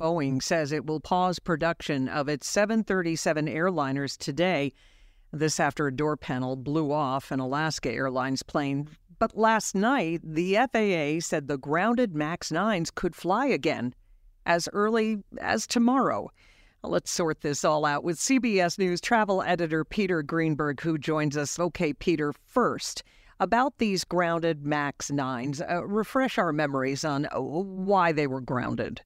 Boeing says it will pause production of its 737 airliners today. This after a door panel blew off an Alaska Airlines plane. But last night, the FAA said the grounded MAX 9s could fly again as early as tomorrow. Let's sort this all out with CBS News travel editor Peter Greenberg, who joins us. Okay, Peter, first, about these grounded MAX 9s, uh, refresh our memories on uh, why they were grounded.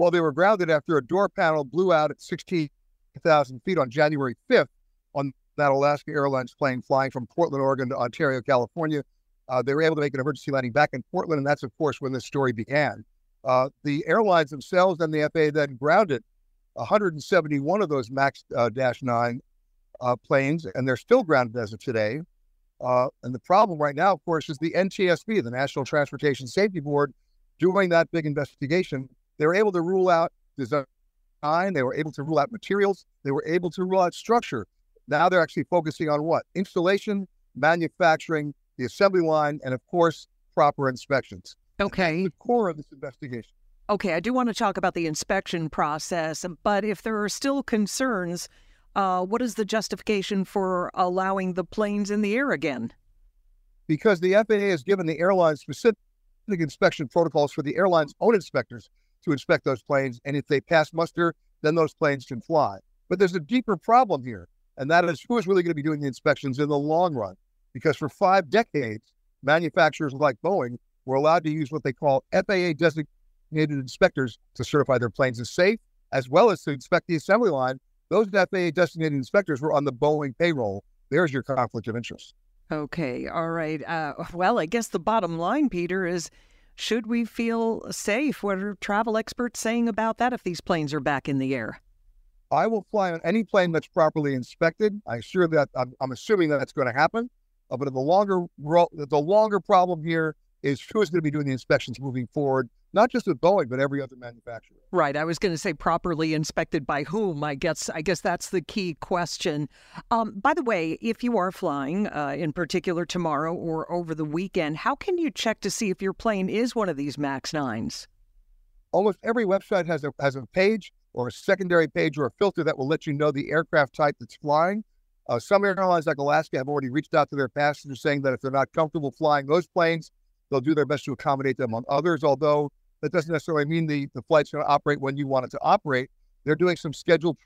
Well, they were grounded after a door panel blew out at 16,000 feet on January 5th on that Alaska Airlines plane flying from Portland, Oregon to Ontario, California. Uh, they were able to make an emergency landing back in Portland, and that's, of course, when this story began. Uh, the airlines themselves and the FAA then grounded 171 of those MAX uh, 9 uh, planes, and they're still grounded as of today. Uh, and the problem right now, of course, is the NTSB, the National Transportation Safety Board, doing that big investigation they were able to rule out design, they were able to rule out materials, they were able to rule out structure. Now they're actually focusing on what? Installation, manufacturing, the assembly line, and of course, proper inspections. Okay. the core of this investigation. Okay, I do want to talk about the inspection process, but if there are still concerns, uh, what is the justification for allowing the planes in the air again? Because the FAA has given the airlines specific inspection protocols for the airline's own inspectors to inspect those planes. And if they pass muster, then those planes can fly. But there's a deeper problem here, and that is who is really going to be doing the inspections in the long run? Because for five decades, manufacturers like Boeing were allowed to use what they call FAA designated inspectors to certify their planes as safe, as well as to inspect the assembly line. Those FAA designated inspectors were on the Boeing payroll. There's your conflict of interest. Okay, all right. Uh, well, I guess the bottom line, Peter, is should we feel safe? What are travel experts saying about that if these planes are back in the air? I will fly on any plane that's properly inspected. I assure that I'm, I'm assuming that that's going to happen. Uh, but the longer the longer problem here is who is going to be doing the inspections moving forward not just with Boeing, but every other manufacturer. Right. I was going to say properly inspected by whom. I guess I guess that's the key question. Um, by the way, if you are flying, uh, in particular tomorrow or over the weekend, how can you check to see if your plane is one of these Max Nines? Almost every website has a has a page or a secondary page or a filter that will let you know the aircraft type that's flying. Uh, some airlines like Alaska have already reached out to their passengers saying that if they're not comfortable flying those planes, they'll do their best to accommodate them on others. Although that doesn't necessarily mean the, the flight's going to operate when you want it to operate. They're doing some scheduled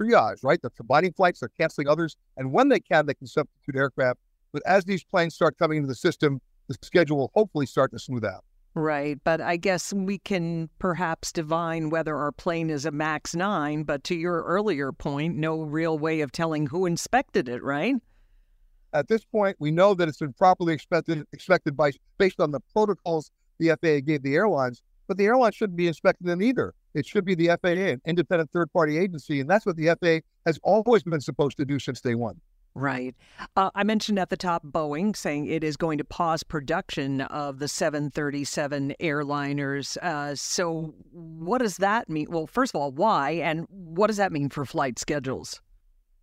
triage, right? They're combining flights, they're canceling others. And when they can, they can substitute aircraft. But as these planes start coming into the system, the schedule will hopefully start to smooth out. Right. But I guess we can perhaps divine whether our plane is a MAX 9. But to your earlier point, no real way of telling who inspected it, right? At this point, we know that it's been properly expected, expected by based on the protocols the FAA gave the airlines. But the airlines shouldn't be inspecting them either. It should be the FAA, an independent third party agency. And that's what the FAA has always been supposed to do since day one. Right. Uh, I mentioned at the top Boeing saying it is going to pause production of the 737 airliners. Uh, so, what does that mean? Well, first of all, why? And what does that mean for flight schedules?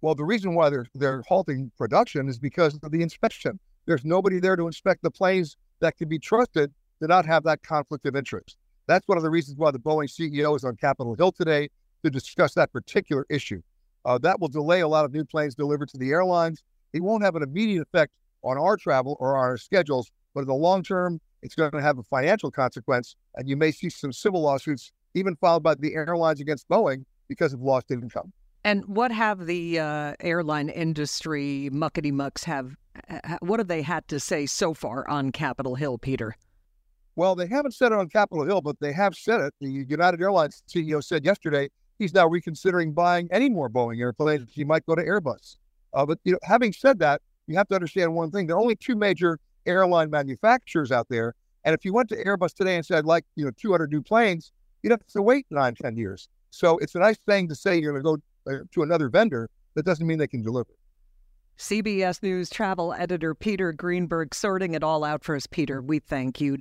Well, the reason why they're, they're halting production is because of the inspection. There's nobody there to inspect the planes that can be trusted to not have that conflict of interest. That's one of the reasons why the Boeing CEO is on Capitol Hill today to discuss that particular issue. Uh, that will delay a lot of new planes delivered to the airlines. It won't have an immediate effect on our travel or our schedules, but in the long term, it's going to have a financial consequence. And you may see some civil lawsuits, even filed by the airlines against Boeing because of lost income. And what have the uh, airline industry muckety mucks have? What have they had to say so far on Capitol Hill, Peter? Well, they haven't said it on Capitol Hill, but they have said it. The United Airlines CEO said yesterday he's now reconsidering buying any more Boeing airplanes. He might go to Airbus. Uh, but you know, having said that, you have to understand one thing: there are only two major airline manufacturers out there, and if you went to Airbus today and said, like, you know, 200 new planes, you'd have to wait nine, ten years. So it's a nice thing to say you're going to go uh, Uh, to another vendor. That doesn't mean they can deliver. CBS News travel editor Peter Greenberg sorting it all out for us. Peter, we thank you.